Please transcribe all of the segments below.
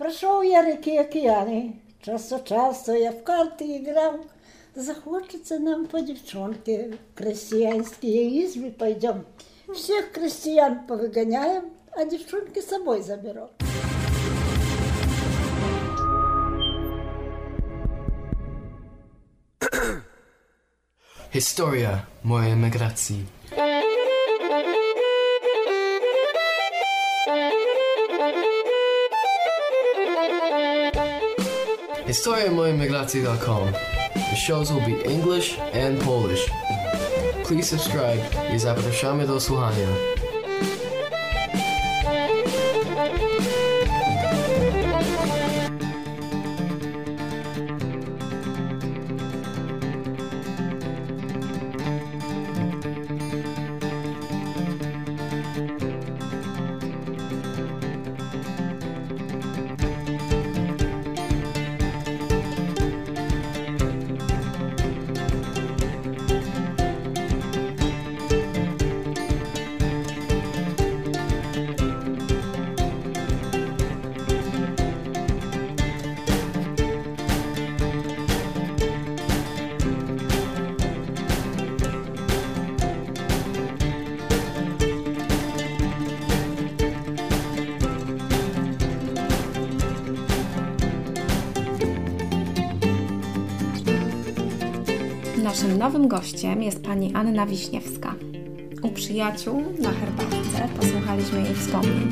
Прошел я реки океаны, час от часу я в карты играл. Захочется нам по девчонке в крестьянские избы пойдем. Всех крестьян повыгоняем, а девчонки с собой заберем. Historia mojej emigracji. HistoriaMojemigracji.com. The shows will be English and Polish. Please subscribe i zapraszamy do słuchania. Naszym nowym gościem jest pani Anna Wiśniewska. U przyjaciół na herbatce posłuchaliśmy jej wspomnień.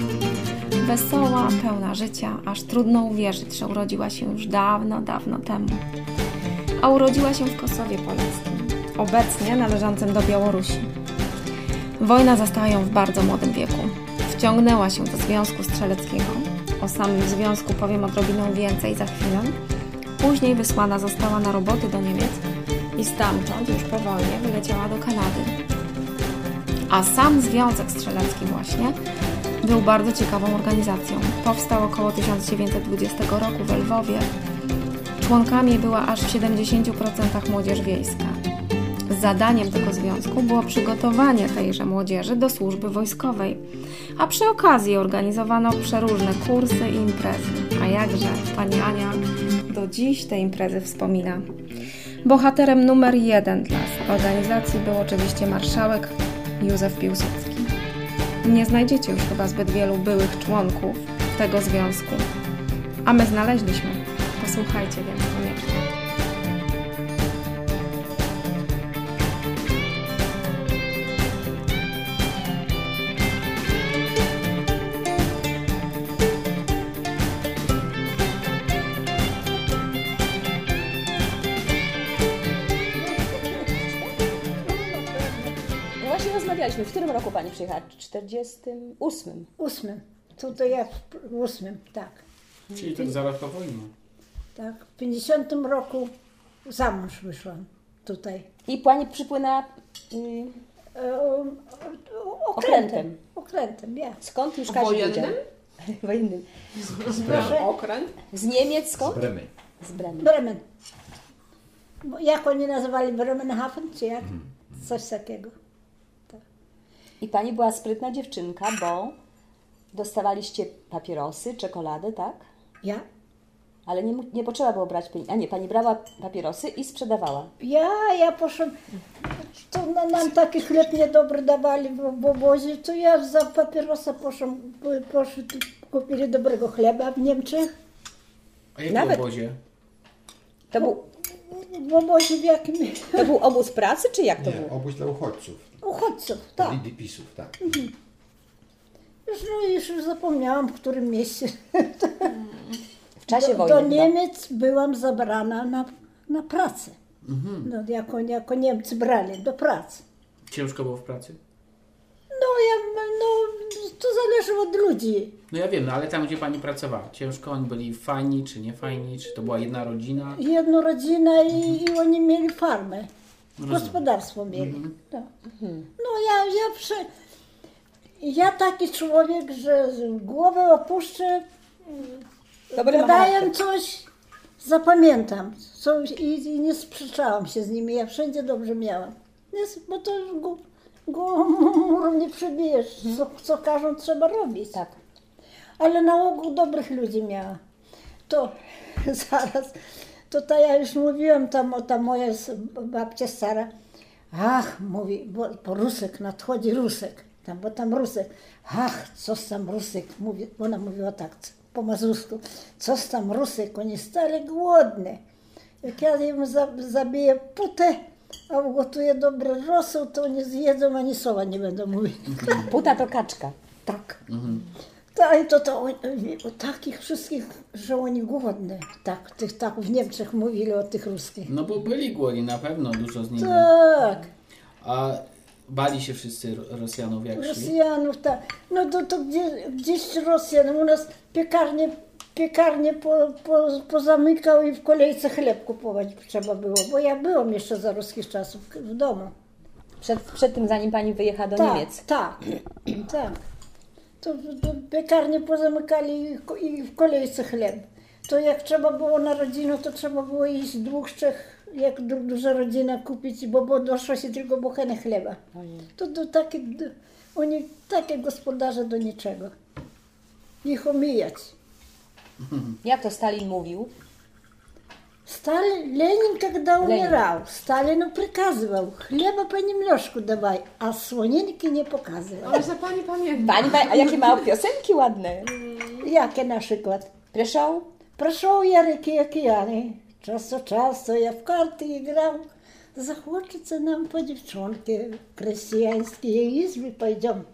Wesoła, pełna życia, aż trudno uwierzyć, że urodziła się już dawno, dawno temu. A urodziła się w Kosowie Poleckim, obecnie należącym do Białorusi. Wojna zastała ją w bardzo młodym wieku. Wciągnęła się do Związku Strzeleckiego. O samym związku powiem odrobinę więcej za chwilę. Później wysłana została na roboty do Niemiec i stamtąd już po wojnie wyleciała do Kanady. A sam Związek Strzelecki właśnie był bardzo ciekawą organizacją. Powstał około 1920 roku w Lwowie. Członkami była aż w 70% młodzież wiejska. Zadaniem tego związku było przygotowanie tejże młodzieży do służby wojskowej, a przy okazji organizowano przeróżne kursy i imprezy. A jakże pani Ania do dziś te imprezy wspomina. Bohaterem numer jeden dla organizacji był oczywiście marszałek Józef Piłsudski. Nie znajdziecie już chyba zbyt wielu byłych członków tego związku, a my znaleźliśmy. Posłuchajcie więc koniecznie. Właśnie rozmawialiśmy. W którym roku Pani przyjechała? W 48. Ósmym. Tutaj ja w ósmym, tak. Czyli tak zaraz po wojnie. Tak. W 50 roku za mąż wyszłam tutaj. I Pani przypłynęła... y, E, Okrętem. Okrętem. Okrętem, ja. Skąd już Kazi Wojennym? Wojennym. Proszę, Okręt? Z Niemiec skąd? Bremy. Z Bremen. Bremen. Bo Jak oni nazywali Bremenhaven, czy jak? Coś takiego. I Pani była sprytna dziewczynka, bo dostawaliście papierosy, czekoladę, tak? Ja? Ale nie, nie potrzeba było brać pieniędzy. A nie, Pani brała papierosy i sprzedawała. Ja, ja poszłam, to na, nam taki chleb niedobry dawali w, w obozie, to ja za papierosa poszłam, po- poszli, tu kupili dobrego chleba w Niemczech. A jak Nawet- w obozie? To był, W obozie w jakim? to był obóz pracy, czy jak to Nie, było? obóz dla uchodźców. Uchodźców, tak. DDP-sów, tak. Już, no, już już zapomniałam, w którym mieście. W czasie do, wojny do chyba. Niemiec byłam zabrana na, na pracę. No, jako, jako Niemcy brali do pracy. Ciężko było w pracy? No, ja, no, to zależy od ludzi. No ja wiem, no ale tam gdzie Pani pracowała, ciężko oni byli fajni czy nie fajni, czy to była jedna rodzina? Jedna rodzina i, i oni mieli farmę. Rozumiem. Gospodarstwo mieli. Tak. No ja, ja prze... Ja taki człowiek, że głowę opuszczę, Dobry ma gadają charakter. coś, zapamiętam. Co, i, I nie sprzeczałam się z nimi, ja wszędzie dobrze miałam. Nie, bo to już gó- górą nie przebijesz. Co, co każą, trzeba robić. Tak. Ale na ogół dobrych ludzi miała. to zaraz, to ta ja już mówiłam tam, ta moja babcia stara, ach, mówi, bo, bo Rusek, nadchodzi Rusek, tam, bo tam Rusek, ach, coś tam Rusek, mówi, ona mówiła tak, po mazursku, coś tam Rusek, oni stali głodne. Jak ja im za, zabiję putę, a ugotuję dobry rosół, to oni zjedzą, ani słowa nie będą mówić. Puta to kaczka. Tak. Tak, i to, to oni- o takich wszystkich, że oni głodne. Tak, tych, tak w Niemczech mówili o tych ruskich. No bo byli głodni, na pewno dużo z nich. Tak, A bali się wszyscy Ro- Rosjanów jak? Rosjanów, tak. No to, to gdzie, gdzieś Rosjan, u nas piekarnie, piekarnie po, po, pozamykał i w kolejce chleb kupować trzeba było, bo ja byłam jeszcze za ruskich czasów w domu. Przed, przed tym, zanim pani wyjechała do tak, Niemiec. Tak, tak. To, to piekarnie pozamykali i i w kolejce chleb. To jak trzeba było na rodzinę, to trzeba było iść dwóch, trzech, jak du- duża rodzina kupić, bo, bo doszło się tylko bochene chleba. To, to takie, oni takie gospodarze do niczego. Ich omijać. Jak to Stalin mówił? Сталин, Ленин, когда умирал, Сталину приказывал, хлеба понемножку давай, а свининки не показывал. Ale że pani pamięta. Pani, pani, a jakie ma piosenki ładne. Яке на приклад? Proszę. Прошел я реки и океаны, час от часу я в карты играл. Захочется нам по девчонке в крестьянские избы пойдем.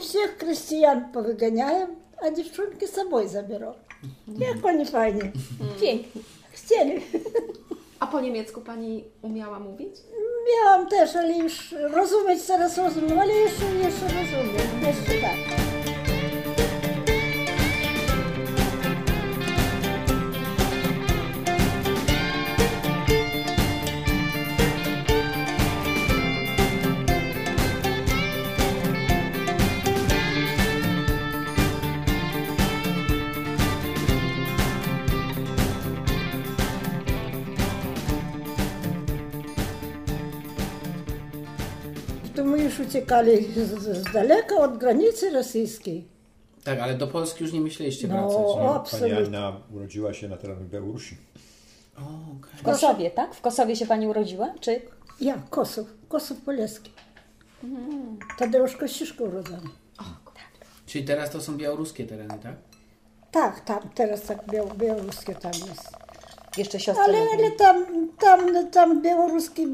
Всех крестьян повыгоняем, а девчонки с собой заберем. Jak pani fajnie. Hmm. Pięknie. Chcieli. A po niemiecku pani umiała mówić? Miałam też, ale już rozumieć teraz rozumiem, ale jeszcze, jeszcze rozumiem. Jeszcze tak. Uciekali z, z, daleka od granicy rosyjskiej. Tak, ale do Polski już nie myśleliście No, wracać. nie? o. Pani Absolutnie. Anna urodziła się na terenach Białorusi. O, okej. W Kosowie, tak? W Kosowie się pani urodziła? Czy? Ja, Kosów, Kosów Poleski. Tadeusz Kościuszko urodzony. Czyli teraz to są białoruskie tereny, tak? Tak, tam, teraz tak biał, białoruskie tam jest. Jeszcze siostra. Ale, ale tam, tam, tam białoruski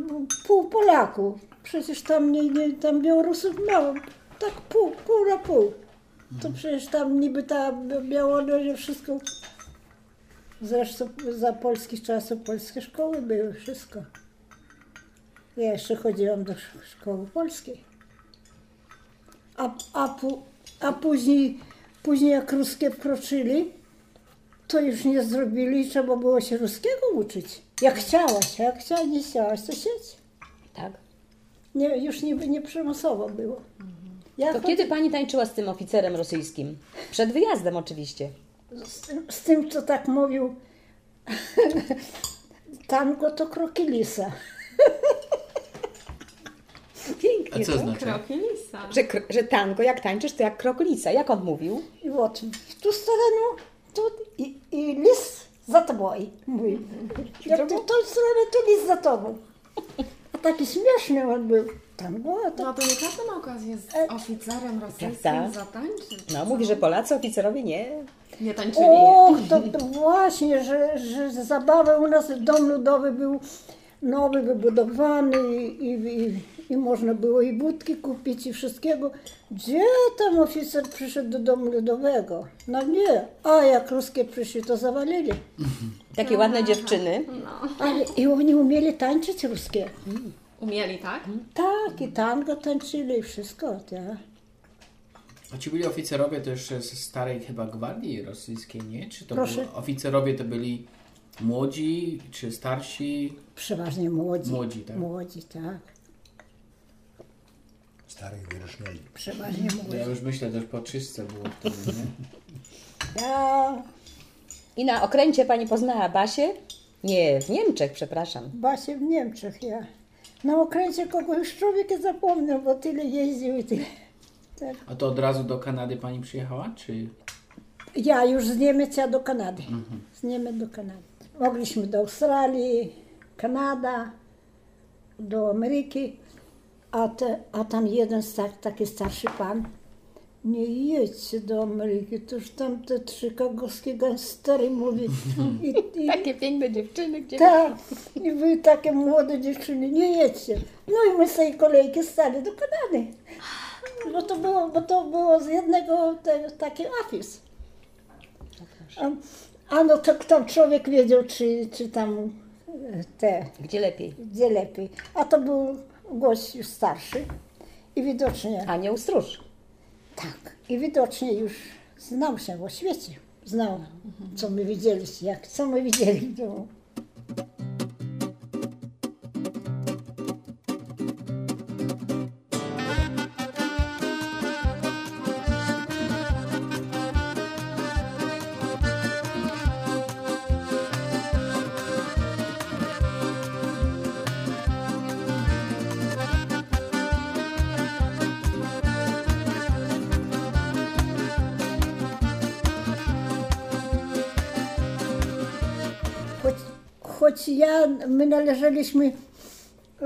pół Polaków. Przecież tam, nie, nie, tam Białorusów mało. Tak pół, pół na pół. To przecież tam niby ta Białoruś wszystko. Zresztą za polskich czasów polskie szkoły były, wszystko. Ja jeszcze chodziłam do sz- szkoły polskiej. A, a, a później, później jak ruskie wkroczyli, to już nie zrobili, trzeba było się ruskiego uczyć. Jak chciałaś, a jak chciałaś, nie chciałaś, to siedź. Tak. Nie, już nie, nie przymusowo było. Ja To chod- kiedy pani tańczyła z tym oficerem rosyjskim? Przed wyjazdem oczywiście. z, tym- z tym, co tak mówił, tango to kroki lisa. Pięknie. A co tak? znaczy? Kroki lisa. Że, kr- że tango, jak tańczysz, to jak krokulica. Jak on mówił? I вот w tą stronę, tu i, i lis za tobą. Mówi. Jak ty w tą stronę, to lis za tobą. A taki śmieszny on był. Tango, a to No to nie każdy ma okazję z oficerem rosyjskim Prawda? zatańczyć. No, mówi, że Polacy oficerowie nie. Nie tańczyli. Och, to, to właśnie, że, że zabawa u nas, dom ludowy był nowy, wybudowany i, i, i można było i budki kupić i wszystkiego. Gdzie tam oficer przyszedł do domu ludowego? No nie. A jak ruskie przyszli, to zawalili. Takie ładne dziewczyny. Ale i oni umieli tańczyć ruskie. Umieli, tak? Tak, i tango tańczyli i wszystko. Tak. A ci byli oficerowie też z starej chyba gwardii rosyjskiej, nie? Czy to Proszę. byli, oficerowie to byli młodzi, czy starsi? Przeważnie młodzi. Młodzi, tak. Młodzi, tak. Starych wyrośniali. Przeważnie młodzi. Ja już myślę, też po czystce było wtedy, nie? Ja I na okręcie pani poznała Basię? Nie, w Niemczech, przepraszam. Basie w Niemczech, ja. Na okręcie kogo już człowiek nie zapomniał, bo tyle jeździł i tyle. Tak. A to od razu do Kanady pani przyjechała, czy? Ja już z Niemiec ja do Kanady. Z Niemiec do Kanady. Mogliśmy do Australii, Kanada, do Ameryki, a, te, a tam jeden sta- taki starszy pan, nie jedźcie do Ameryki, to już tam te trzy kogowskie gangstery mówi. I, i, Takie piękne dziewczyny, gdzie... tak, i wy takie młode dziewczyny, nie jedźcie. No i my z tej kolejki stali do Kanady. Bo to było, bo to było z jednego te, taki afis. A, a no to kto człowiek wiedział, czy, czy tam e, te, Gdzie lepiej? gdzie lepiej. A to był gość już starszy i widocznie, Anioł stróż. tak, i widocznie już znał się o świecie. Znał, co my widzieliśmy, jak, co my widzieli w domu. Ja, my należeliśmy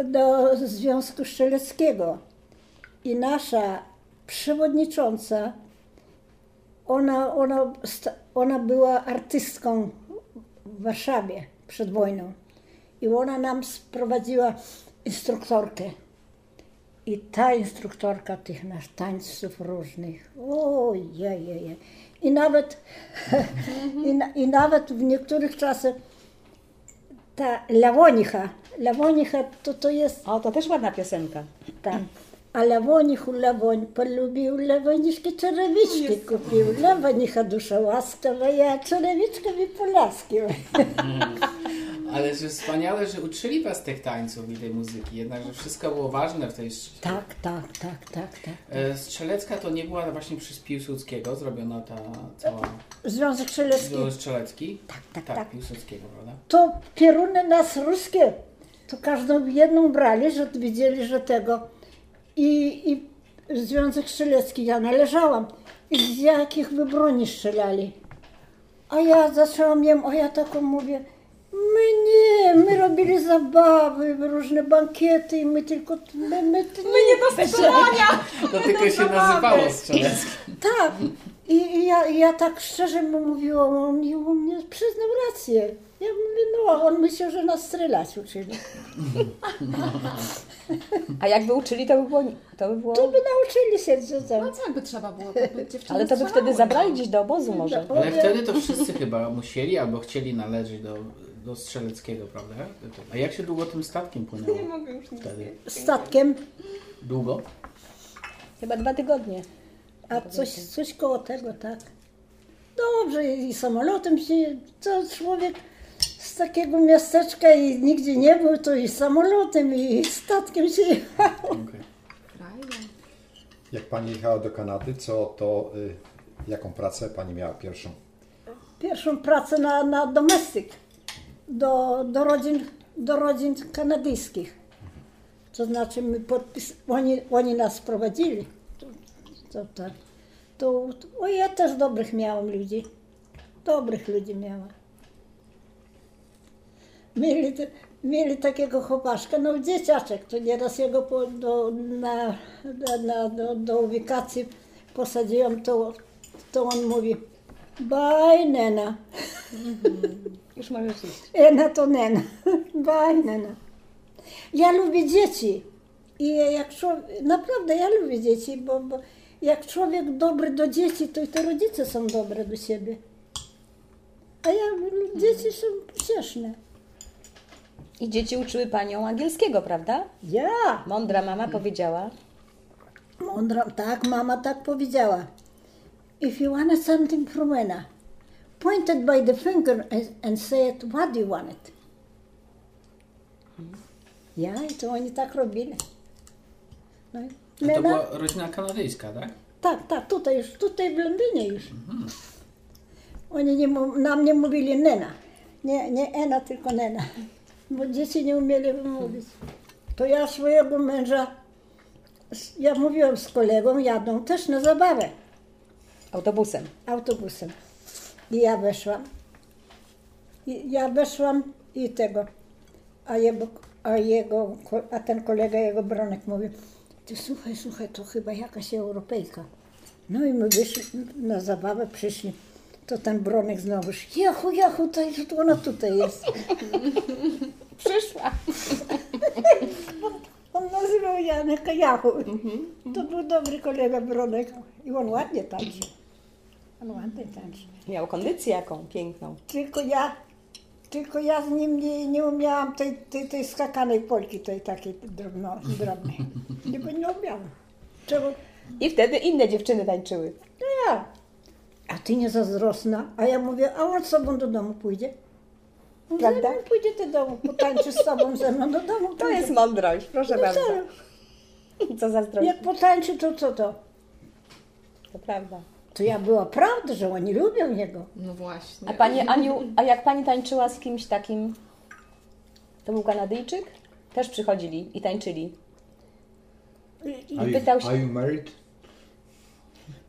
do Związku Strzeleckiego i nasza przewodnicząca, ona, ona, ona była artystką w Warszawie przed wojną i ona nam sprowadziła instruktorkę. I ta instruktorka tych nasz tańców różnych, ojej, i nawet, i, i nawet w niektórych czasach ta Lawonicha, Lawonicha to to jest O, to też ładna piosenka. tak. A Lawonichu Lawoń polubił, Lawoniszki czerwiczki kupił. Lawonicha dusza łaskawa, ja czerwiczkę mi polaskił. Ale że wspaniale, że uczyli was tych tańców i tej muzyki, jednak, że wszystko było ważne w tej... sz- Tak, tak, tak, tak, tak. E, Strzelecka to nie była właśnie przez Piłsudskiego zrobiona ta cała... Związek Strzelecki. Związek Strzelecki? Tak, tak, Tak, tak. Piłsudskiego, prawda? To pieruny nas ruskie, to każdą jedną brali, że widzieli, że tego. I, i Związek Strzelecki, ja należałam. I z jakich by broni strzelali. A ja zaczęłam jem, a ja taką mówię, my nie, my robili zabawy, różne bankiety i my tylko, my, my, my nie To tylko się nazywało Strzelecki. Tak. I, ja, ja tak szczerze mu mówiłam, on, i on mnie przyznał rację. Ja mówię, no, a on myślał, że nas strzelać uczyli. A jakby uczyli, to by było... To by było... To by nauczyli się, że tam. No co jakby trzeba było, to by dziewczyny Ale to by strzelały, wtedy no. zabrali gdzieś do obozu może. Ale wtedy to wszyscy chyba musieli albo chcieli należeć do, do Strzeleckiego, prawda? A jak się długo tym statkiem płynęło? Nie mogę już nic Wtedy. Statkiem, Długo? Chyba dwa tygodnie. a coś, coś koło tego, tak. Dobrze, i samolotem się, to człowiek z takiego miasteczka i nigdzie nie był, to i samolotem, i statkiem się jechał. Okej. Jak pani jechała do Kanady, co to y, jaką pracę pani miała pierwszą? Pierwszą pracę na, na domestyk do, do, rodzin, do rodzin kanadyjskich. To znaczy my podpis, oni, oni nas prowadzili. To, to, tak. to, to, o, ja też dobrych miałam ludzi. Dobrych ludzi miałam. Mieli, mieli takiego chłopaszka, no dzieciaczek, to nieraz jego po, do, na, na, do, do ubikacji posadziłam, to, to on mówi, baj nena. Już możesz iść. Ena to nena. Baj nena. Ja lubię dzieci. I jak człowiek, naprawdę ja lubię dzieci, bo, bo jak człowiek dobry do dzieci, to i te rodzice są dobre do siebie. A ja, dzieci są cieszne. I dzieci uczyły panią angielskiego, prawda? Ja, Mądra mama powiedziała. mądra, tak, mama tak powiedziała. If you want something from Ena, point it by the finger and, it, what do you want it? Ja, i to oni tak robili. No, to Nena- była rodzina kanadyjska, tak? Tak, tak, tutaj już, tutaj w Londynie już. Oni nie, nam nie mówili nena. Nie, nie Ena, tylko nena. Bo dzieci nie umieli wymówić. To ja swojego męża, ja mówiłam z kolegą, jadą też na zabawę Autobusem. autobusem. I ja weszłam. I ja weszłam i tego. A jego, a jego, a ten kolega, jego Bronek mówi, ty słuchaj, słuchaj, to chyba jakaś Europejka. No i my wyszli na zabawę, przyszli. To ten Bronek znowu, jachu, jachu, to jest, ona tutaj jest. Przyszła. On nazywał Janek Jachu. To był dobry kolega Bronek. I on ładnie tańczy. On ładnie tańczy. Miał kondycję jaką piękną. Tylko ja, tylko ja z nim nie, nie umiałam tej, tej, tej skakanej polki, tej takiej drobno, drobnej. Nie, bo nie umiałam. Czemu? I wtedy inne dziewczyny tańczyły. No ja. A ty nie zazdrosna. A ja mówię, a on z sobą do domu pójdzie. On Prawda? ze mną pójdzie do domu, potańczy z tobą ze mną do domu. To pójdzie. jest mądrość, proszę No bardzo. serio. Co zazdrość. Jak potańczy, to co to? To prawda. To ja była prawda, że oni lubią jego. No właśnie. A Pani Aniu, a jak Pani tańczyła z kimś takim, to był Kanadyjczyk? Też przychodzili i tańczyli. I, Are you, pytał się- are you married?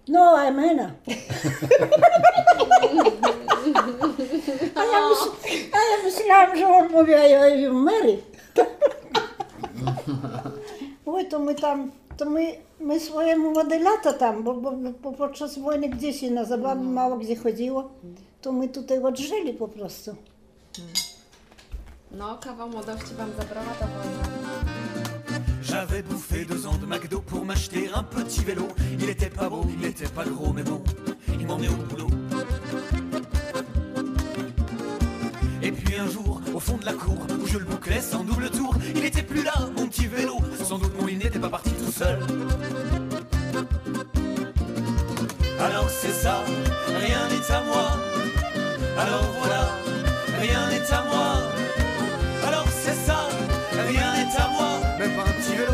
no, I'm Anna. A ja, myśl, a ja myślałam, że on mówi, a ja you Mary. Oj, to my tam, to my, my swoje młode lata tam, bo, bo, bo podczas wojny gdzieś się na zabawy mało gdzie chodziło, to my tutaj odżyli po prostu. No, kawał młodości wam zabrała ta wojna. J'avais bouffé deux ans de McDo pour m'acheter un petit vélo. Il était pas beau, il était pas gros, mais bon, il m'emmenait au boulot. Et puis un jour, au fond de la cour, où je le bouclais sans double tour, il était plus là, mon petit vélo. Sans doute mon il n'était pas parti tout seul. Alors c'est ça, rien n'est à moi. Alors voilà, rien n'est à moi. Alors c'est ça, rien n'est à moi, même pas un petit vélo.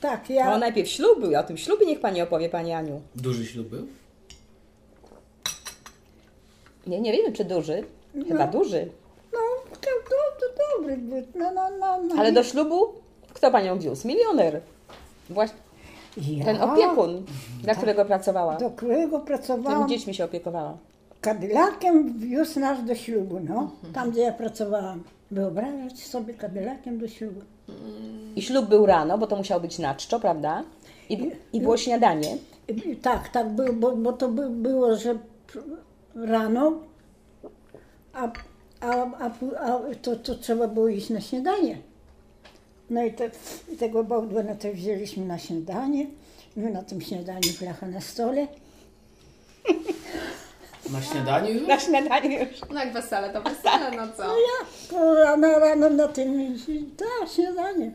Tak, No ja, najpierw ślub był, a o tym ślubie niech Pani opowie, Pani Aniu. Duży ślub był? Nie, nie wiemy czy duży. Chyba duży. no, to, to, to dobry był, no, no, no, no. Ale do ślubu kto Panią wiózł? Milioner. Właśnie ja, ten opiekun, dla którego pracowała. Do którego Tymi pracowałam. dziećmi się opiekowała. Kadylakiem wiózł nas do ślubu, no. Tam, gdzie ja pracowałam. Wyobrażać sobie Kadylakiem do ślubu. I ślub był rano, bo to musiał być na czczo, prawda? I, i było śniadanie. Tak, tak, było, bo, bo to by, było, że rano, a, a, a, a to, to trzeba było iść na śniadanie. No i, te, i tego Bałdwana to wzięliśmy na śniadanie. My na tym śniadaniu flacha na stole. Na śniadaniu już? Na śniadanie już. No jak wesele, to wesele, no co? To rano, rano na tym, tak, śniadanie.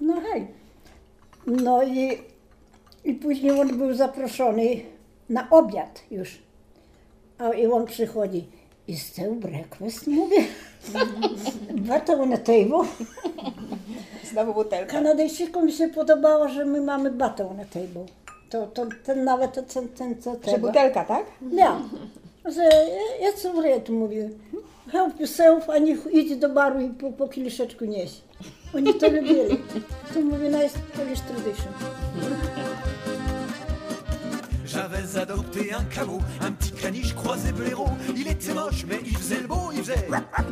No hej. No i, i później on był zaproszony na obiad już. A i on przychodzi. Is there breakfast? Mówię. Butter on the table. Znowu butelka. Kanadyjczykom się podobało, że my mamy butter on the table. To, to ten nawet ten, ten co Że trzeba. butelka, tak? Ja. Że ja co wred mówię. Help yourself, a niech idzie do baru i po, po kieliszeczku nieś. Oni to lubili. To mówię, jest Polish tradition. J'avais adopté un caveau, un petit caniche croisé blaireau. Il était moche, mais il faisait le beau, il faisait.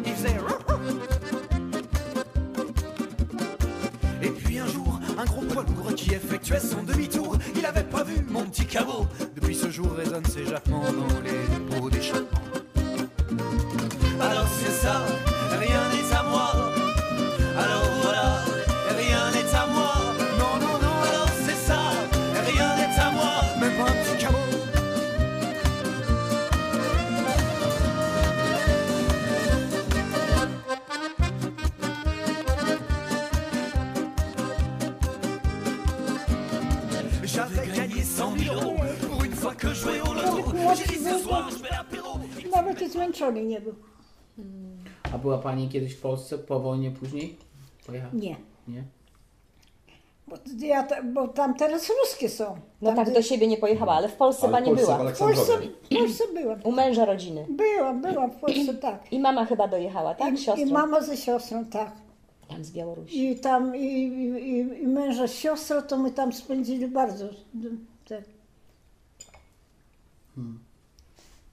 Il faisait. Un gros poids lourd qui effectuait son demi-tour. Il avait pas vu mon petit caveau. Depuis ce jour résonnent ses jappements dans les pots d'échappement. Nawet i zmęczony nie był. A była Pani kiedyś w Polsce po wojnie później? Pojechała? Nie. Nie? Bo, ja, ta- bo tam teraz ruskie są. No Tam, tak gdzie- do siebie nie pojechała, ale w Polsce Ale w Pani Polsce, była. w W Polsce, Aleksandrowie. w Polsce byłam. U męża rodziny. Byłam, byłam w Polsce, tak. I mama chyba dojechała, tak? I, Siostrą. I mama ze siostrą, tak. Tam z Białorusi. I tam i, i, i, męża siostra, to my tam spędzili bardzo. Tak.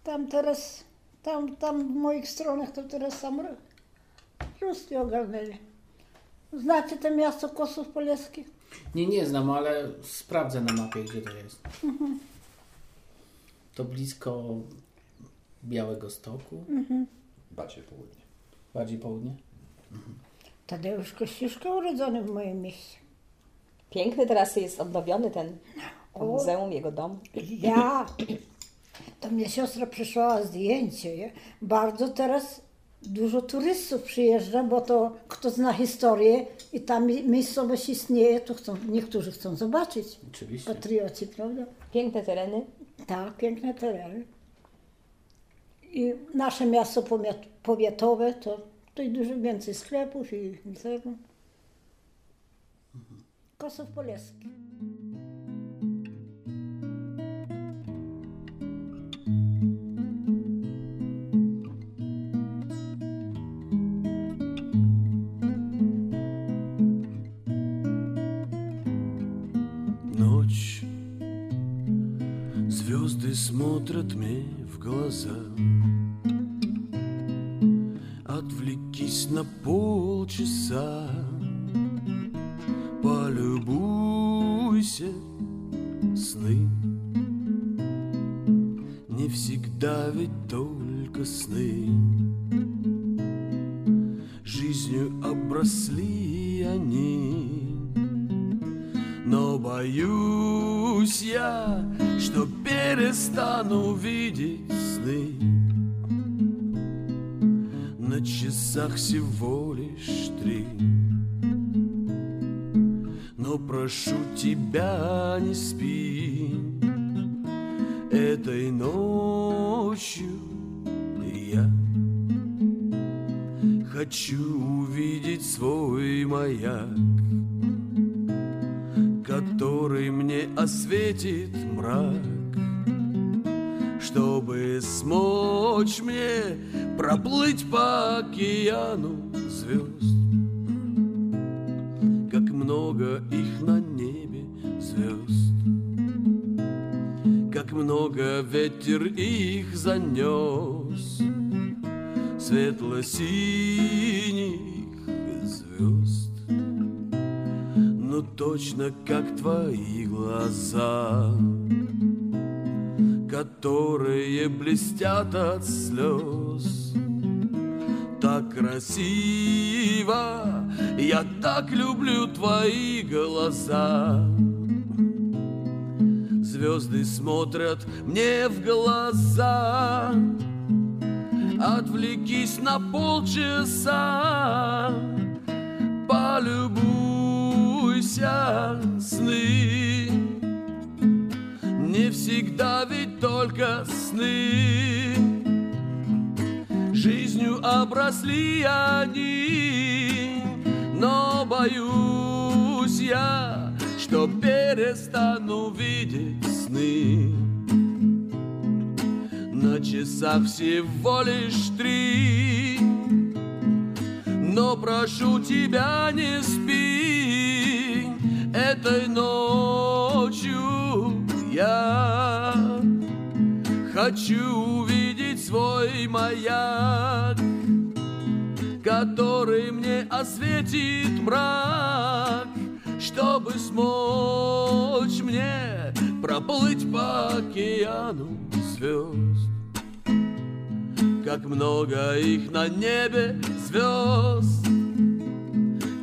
Tam teraz, tam, tam w moich stronach to teraz sam Ru- Ruscy ogarnęli. Znacie to miasto Kosów Poleskich? Nie, nie znam, ale sprawdzę na mapie, gdzie to jest. To blisko Białego Stoku, Bardziej południe. bardziej południe. Tadeusz Kościuszko urodzony w moim mieście. Piękny teraz jest odnowiony ten to O. muzeum, jego dom. Ja, to mnie siostra przysłała zdjęcie. nie? Bardzo teraz dużo turystów przyjeżdża, bo to kto zna historię i tam mi- miejscowość istnieje, to chcą, niektórzy chcą zobaczyć. Oczywiście. Patrioci, prawda? Piękne tereny. Tak, piękne tereny. I nasze miasto powiat- powiatowe, to tutaj dużo więcej sklepów i, i tego. Kosów Polski. Смотрят мне в глаза. Отвлекись на полчаса прошу тебя, не спи Этой ночью я Хочу увидеть свой маяк который мне осветит мрак, чтобы смочь мне проплыть по океану звезд. Много ветер их занес, светло-синих звезд. Ну точно как твои глаза, которые блестят от слез. Так красиво, я так люблю твои глаза. Звезды смотрят мне в глаза. Отвлекись на полчаса, полюбуйся сны. Не всегда ведь только сны. Жизнью обросли они, но боюсь я, что перестану видеть сны. На часах всего лишь три, но прошу тебя не спи. Этой ночью я хочу увидеть свой маяк, который мне осветит мрак, чтобы смочь мне проплыть по океану звезд. Как много их на небе звезд,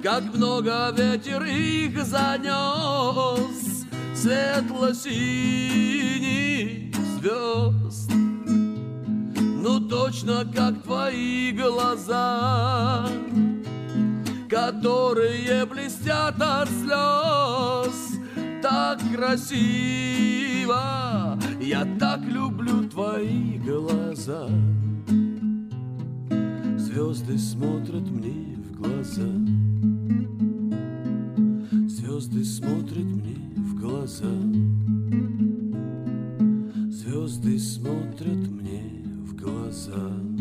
как много ветер их занес, светло-синих звезд. Ну точно как твои глаза, которые блестят от слез. Так красиво, я так люблю твои глаза. Звезды смотрят мне в глаза. Звезды смотрят мне в глаза. Звезды смотрят мне в глаза.